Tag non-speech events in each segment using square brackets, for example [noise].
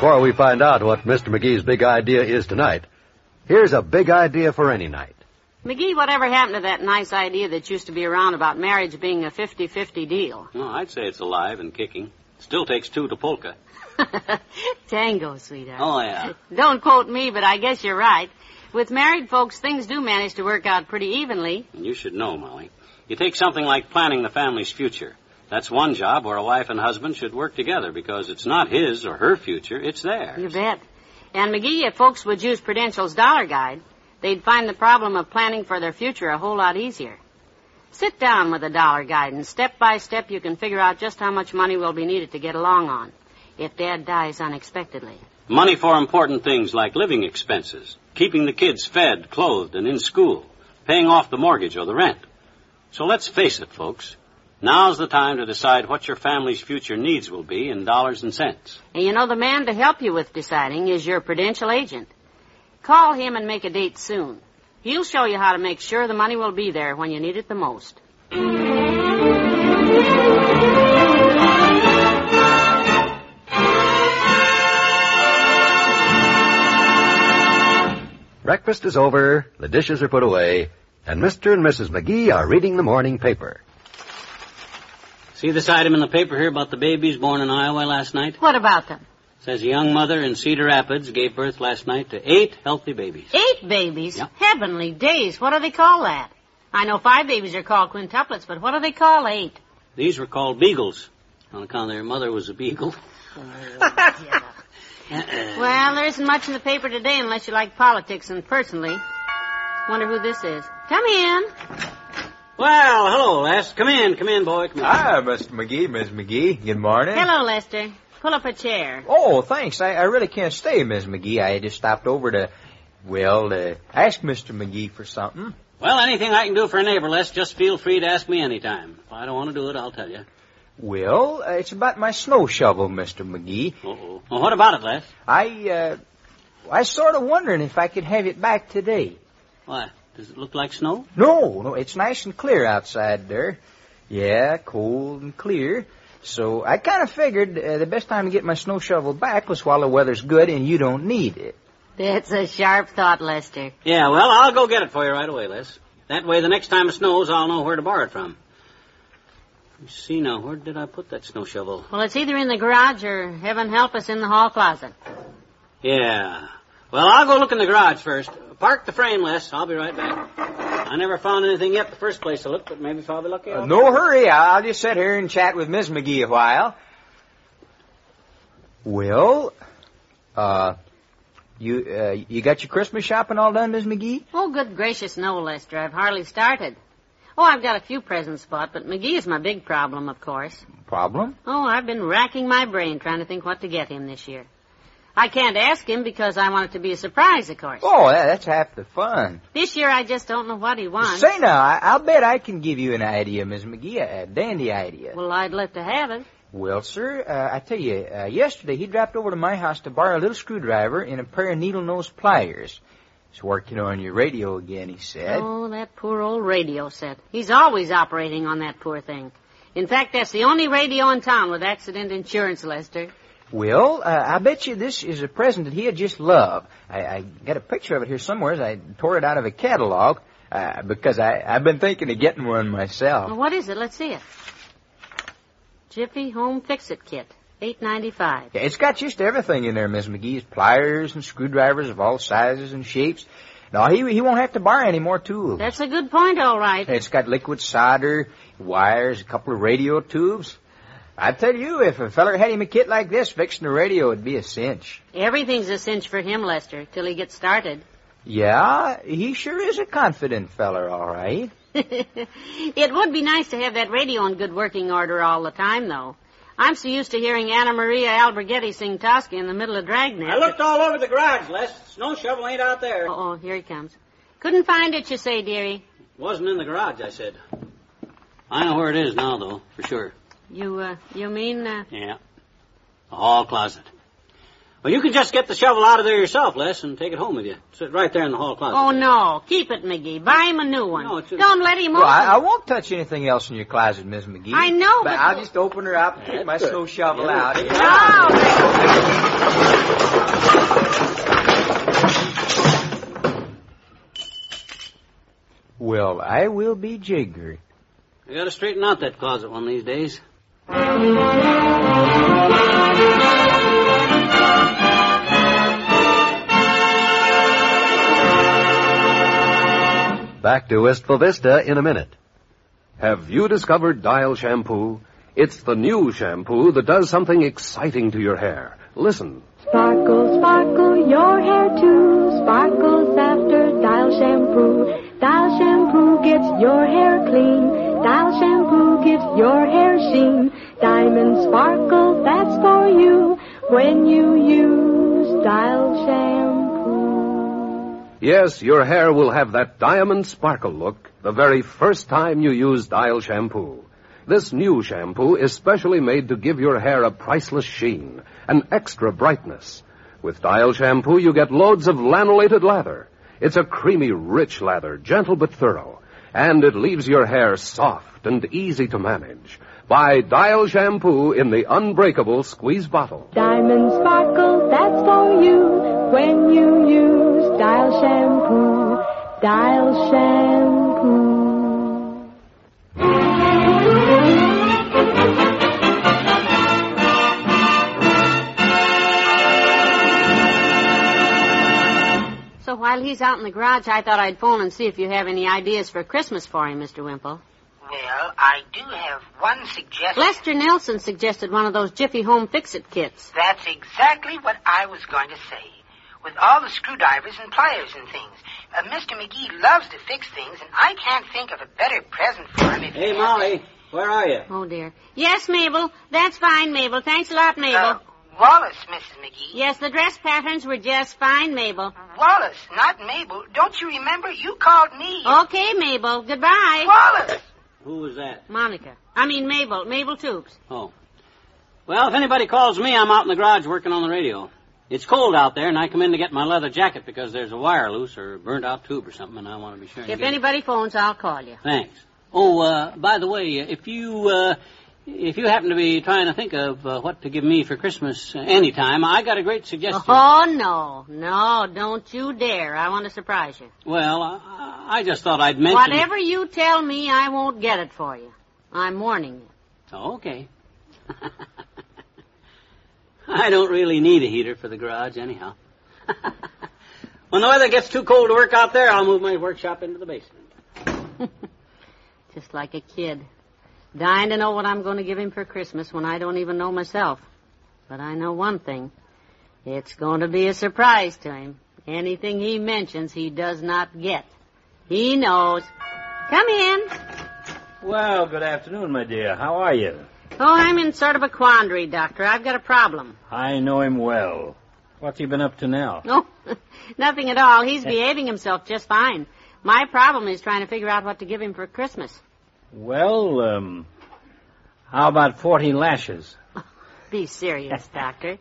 Before we find out what Mr. McGee's big idea is tonight, here's a big idea for any night. McGee, whatever happened to that nice idea that used to be around about marriage being a 50-50 deal? Oh, I'd say it's alive and kicking. Still takes two to polka. [laughs] Tango, sweetheart. Oh, yeah. [laughs] Don't quote me, but I guess you're right. With married folks, things do manage to work out pretty evenly. You should know, Molly. You take something like planning the family's future. That's one job where a wife and husband should work together because it's not his or her future, it's theirs. You bet. And McGee, if folks would use Prudential's dollar guide, they'd find the problem of planning for their future a whole lot easier. Sit down with a dollar guide and step by step you can figure out just how much money will be needed to get along on if Dad dies unexpectedly. Money for important things like living expenses, keeping the kids fed, clothed, and in school, paying off the mortgage or the rent. So let's face it, folks. Now's the time to decide what your family's future needs will be in dollars and cents. And you know the man to help you with deciding is your Prudential agent. Call him and make a date soon. He'll show you how to make sure the money will be there when you need it the most. Breakfast is over, the dishes are put away, and Mr. and Mrs. McGee are reading the morning paper. See this item in the paper here about the babies born in Iowa last night? What about them? says a young mother in Cedar Rapids gave birth last night to eight healthy babies. Eight babies? Heavenly days. What do they call that? I know five babies are called quintuplets, but what do they call eight? These were called beagles on account of their mother was a beagle. [laughs] Well, there isn't much in the paper today unless you like politics, and personally, wonder who this is. Come in. Well, hello, Les. Come in, come in, boy. Come in. Hi, Mr. McGee, Miss McGee. Good morning. Hello, Lester. Pull up a chair. Oh, thanks. I, I really can't stay, Miss McGee. I just stopped over to, well, to ask Mr. McGee for something. Well, anything I can do for a neighbor, Les, just feel free to ask me anytime. If I don't want to do it, I'll tell you. Well, uh, it's about my snow shovel, Mr. McGee. Uh-oh. Well, what about it, Les? I, uh, I was sort of wondering if I could have it back today. Why? Does it look like snow? No, no, it's nice and clear outside there. Yeah, cold and clear. So I kind of figured uh, the best time to get my snow shovel back was while the weather's good and you don't need it. That's a sharp thought, Lester. Yeah, well, I'll go get it for you right away, Les. That way, the next time it snows, I'll know where to borrow it from. Let's see now, where did I put that snow shovel? Well, it's either in the garage or, heaven help us, in the hall closet. Yeah. Well, I'll go look in the garage first. Park the frame, Les. I'll be right back. I never found anything yet the first place to look, but maybe if I'll be lucky. Uh, no hurry. I'll just sit here and chat with Miss McGee a while. Well, uh, you uh, you got your Christmas shopping all done, Miss McGee? Oh, good gracious, no, Lester. I've hardly started. Oh, I've got a few presents bought, but McGee is my big problem, of course. Problem? Oh, I've been racking my brain trying to think what to get him this year. I can't ask him because I want it to be a surprise, of course. Oh, that, that's half the fun. This year I just don't know what he wants. Say now, I, I'll bet I can give you an idea, Miss McGee, a, dandy idea. Well, I'd love to have it. Well, sir, uh, I tell you, uh, yesterday he dropped over to my house to borrow a little screwdriver and a pair of needle-nose pliers. He's working on your radio again, he said. Oh, that poor old radio set. He's always operating on that poor thing. In fact, that's the only radio in town with accident insurance, Lester. Well, uh, I bet you this is a present that he'd just love. I, I got a picture of it here somewhere. I tore it out of a catalog uh, because I, I've been thinking of getting one myself. Well, what is it? Let's see it. Jiffy Home Fix-It Kit, eight ninety-five. Yeah, it's got just everything in there, Miss McGee's pliers and screwdrivers of all sizes and shapes. No, he he won't have to borrow any more tools. That's a good point, all right. It's got liquid solder, wires, a couple of radio tubes. I tell you, if a feller had him a kit like this, fixing a radio would be a cinch. Everything's a cinch for him, Lester, till he gets started. Yeah, he sure is a confident feller, all right. [laughs] it would be nice to have that radio in good working order all the time, though. I'm so used to hearing Anna Maria Alberghetti sing Tosca in the middle of Dragnet. I looked all over the garage, Les. Snow shovel ain't out there. Oh, here he comes. Couldn't find it, you say, dearie. Wasn't in the garage, I said. I know where it is now, though, for sure. You, uh, you mean, uh... Yeah. The hall closet. Well, you can just get the shovel out of there yourself, Les, and take it home with you. Sit right there in the hall closet. Oh, no. Keep it, McGee. Buy him a new one. No, it's a- Don't let him Well, open. I, I won't touch anything else in your closet, Miss McGee. I know, but- I'll just open her up and take my snow shovel Yeah, out. take it No. Well, I will be jiggered. I gotta straighten out that closet one of these days. Back to Wistful Vista in a minute. Have you discovered Dial Shampoo? It's the new shampoo that does something exciting to your hair. Listen. Sparkle, sparkle, your hair too sparkles after Dial shampoo. Dial shampoo gets your hair clean. Dial shampoo gives your hair sheen. Diamond sparkle, that's for you when you use Dial shampoo. Yes, your hair will have that diamond sparkle look the very first time you use Dial Shampoo. This new shampoo is specially made to give your hair a priceless sheen, an extra brightness. With Dial Shampoo, you get loads of lanolated lather. It's a creamy, rich lather, gentle but thorough. And it leaves your hair soft and easy to manage. Buy Dial Shampoo in the unbreakable squeeze bottle. Diamond sparkle, that's for you when you use Dial shampoo. Dial shampoo. While he's out in the garage, I thought I'd phone and see if you have any ideas for Christmas for him, Mr. Wimple. Well, I do have one suggestion. Lester Nelson suggested one of those Jiffy Home Fix-It kits. That's exactly what I was going to say. With all the screwdrivers and pliers and things. Uh, Mr. McGee loves to fix things, and I can't think of a better present for him if Hey, he has Molly, where are you? Oh, dear. Yes, Mabel. That's fine, Mabel. Thanks a lot, Mabel. Uh, Wallace, Mrs. McGee. yes, the dress patterns were just fine, Mabel. Wallace, not Mabel. Don't you remember? You called me. Okay, Mabel. Goodbye. Wallace! Who was that? Monica. I mean, Mabel. Mabel Toops. Oh. Well, if anybody calls me, I'm out in the garage working on the radio. It's cold out there, and I come in to get my leather jacket because there's a wire loose or a burnt out tube or something, and I want to be sure. to If get it. anybody phones, I'll call you. Thanks. Oh, uh, by the way, if you uh, if you happen to be trying to think of uh, what to give me for Christmas uh, anytime, I got a great suggestion. Oh, no. No, don't you dare. I want to surprise you. Well, I, I just thought I'd mention. Whatever you tell me, I won't get it for you. I'm warning you. Oh, okay. [laughs] I don't really need a heater for the garage, anyhow. [laughs] when the weather gets too cold to work out there, I'll move my workshop into the basement. [laughs] Just like a kid. Dying to know what I'm going to give him for Christmas when I don't even know myself. But I know one thing. It's going to be a surprise to him. Anything he mentions, he does not get. He knows. Come in. Well, good afternoon, my dear. How are you? Oh, I'm in sort of a quandary, Doctor. I've got a problem. I know him well. What's he been up to now? No, [laughs] oh, nothing at all. He's [laughs] behaving himself just fine. My problem is trying to figure out what to give him for Christmas. Well, um, how about 40 lashes? [laughs] Be serious, Doctor.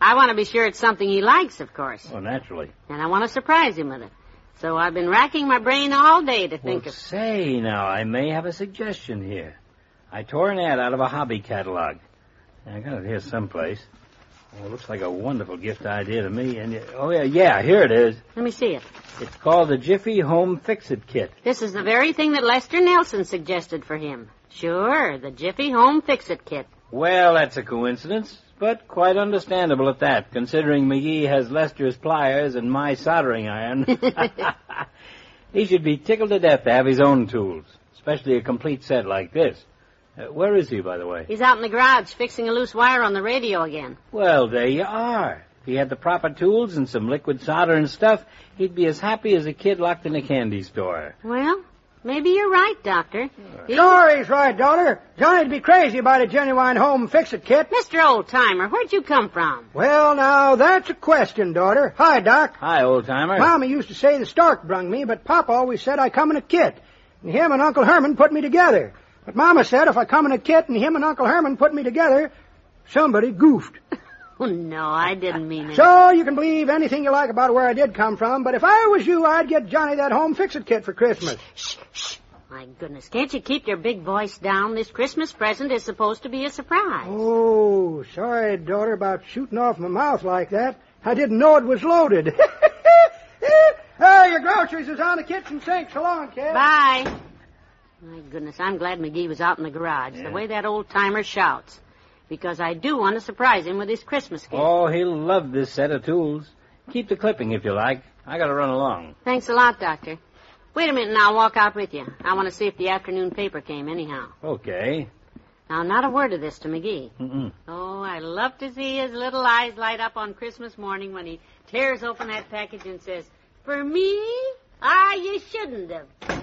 I want to be sure it's something he likes, of course. Well, naturally. And I want to surprise him with it. So I've been racking my brain all day to think well, of. say now, I may have a suggestion here. I tore an ad out of a hobby catalog. I got it here someplace. Well, it looks like a wonderful gift idea to me. And oh yeah, yeah, here it is. Let me see it. It's called the Jiffy Home Fix-It Kit. This is the very thing that Lester Nelson suggested for him. Sure, the Jiffy Home Fix-It Kit. Well, that's a coincidence, but quite understandable at that, considering McGee has Lester's pliers and my soldering iron. [laughs] [laughs] he should be tickled to death to have his own tools, especially a complete set like this. Uh, where is he, by the way? He's out in the garage fixing a loose wire on the radio again. Well, there you are. If he had the proper tools and some liquid solder and stuff, he'd be as happy as a kid locked in a candy store. Well, Maybe you're right, Doctor. He- Sure, he's right, daughter. Johnny'd be crazy about a genuine home fix-it kit. Mr. Old Timer, where'd you come from? Well, now, that's a question, daughter. Hi, Doc. Hi, old timer. Mama used to say the stork brung me, but Papa always said I come in a kit. And him and Uncle Herman put me together. But Mama said if I come in a kit and him and Uncle Herman put me together, somebody goofed. [laughs] Oh, no, I didn't mean it. So you can believe anything you like about where I did come from, but if I was you, I'd get Johnny that home fix-it kit for Christmas. Shh, shh. My goodness, can't you keep your big voice down? This Christmas present is supposed to be a surprise. Oh, sorry, daughter, about shooting off my mouth like that. I didn't know it was loaded. [laughs] hey, your groceries is on the kitchen sink. So long, kid. Bye. My goodness, I'm glad McGee was out in the garage. The way that old timer shouts. Because I do want to surprise him with his Christmas gift. Oh, he'll love this set of tools. Keep the clipping if you like. I gotta run along. Thanks a lot, Doctor. Wait a minute and I'll walk out with you. I want to see if the afternoon paper came anyhow. Okay. Now, not a word of this to McGee. Mm-mm. Oh, I love to see his little eyes light up on Christmas morning when he tears open that package and says, For me? Ah, you shouldn't have.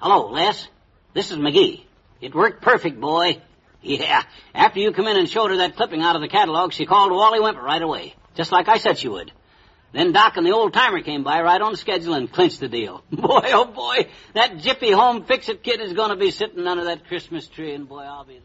Hello, Les. This is McGee. It worked perfect, boy. Yeah. After you come in and showed her that clipping out of the catalog, she called Wally Wimple right away. Just like I said she would. Then Doc and the old timer came by right on schedule and clinched the deal. [laughs] Boy, oh boy, that Jiffy Home Fix-It kid is gonna be sitting under that Christmas tree and boy, I'll be...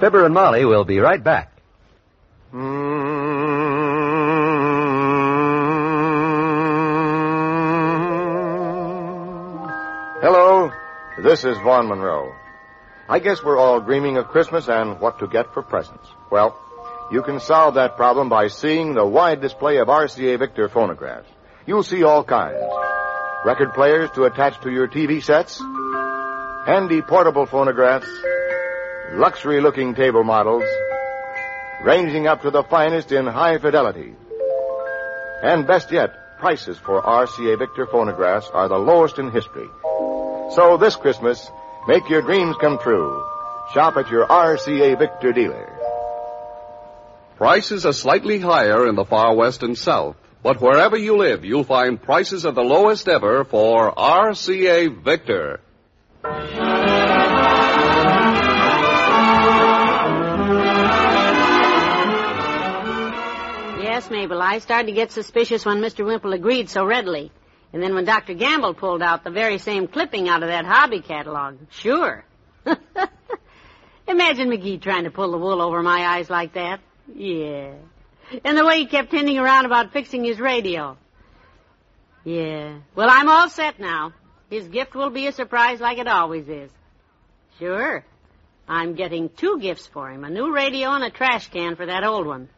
Fibber and Molly will be right back. Hello, this is Vaughn Monroe. I guess we're all dreaming of Christmas and what to get for presents. Well, you can solve that problem by seeing the wide display of RCA Victor phonographs. You'll see all kinds. Record players to attach to your TV sets, handy portable phonographs, luxury looking table models, ranging up to the finest in high fidelity. And best yet, prices for RCA Victor phonographs are the lowest in history. So this Christmas, make your dreams come true. Shop at your RCA Victor dealer. Prices are slightly higher in the far west and south, but wherever you live, you'll find prices of the lowest ever for RCA Victor. I started to get suspicious when Mr. Wimple agreed so readily. And then when Dr. Gamble pulled out the very same clipping out of that hobby catalog. Sure. [laughs] Imagine McGee trying to pull the wool over my eyes like that. Yeah. And the way he kept hinting around about fixing his radio. Yeah. Well, I'm all set now. His gift will be a surprise like it always is. Sure. I'm getting two gifts for him, a new radio and a trash can for that old one.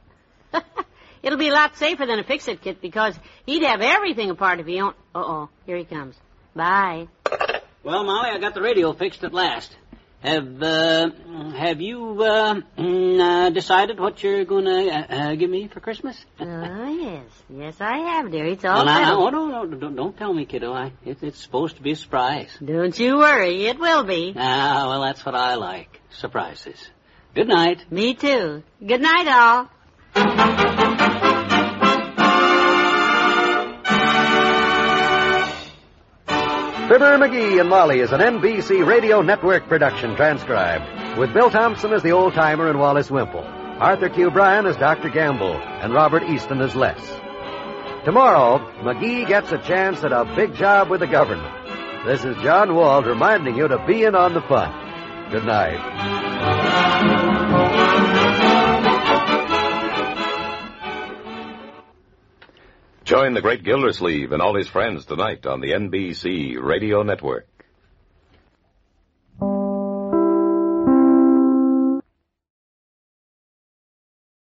[laughs] It'll be a lot safer than a fix-it kit because he'd have everything apart if he owned... Uh-oh, here he comes. Bye. Well, Molly, I got the radio fixed at last. Have, uh, have you, uh, mm, uh decided what you're gonna, uh, uh, give me for Christmas? oh, [laughs] yes. Yes, I have, dear. It's all Well, now, oh, no, no, don't, don't tell me, kiddo. I, it, it's supposed to be a surprise. Don't you worry. It will be. Ah, well, that's what I like. Surprises. Good night. Me too. Good night, all. Fibber, McGee, and Molly is an NBC Radio Network production transcribed, with Bill Thompson as the old timer and Wallace Wimple, Arthur Q. Bryan as Dr. Gamble, and Robert Easton as Les. Tomorrow, McGee gets a chance at a big job with the government. This is John Wald reminding you to be in on the fun. Good night. Join the great Gildersleeve and all his friends tonight on the NBC Radio Network.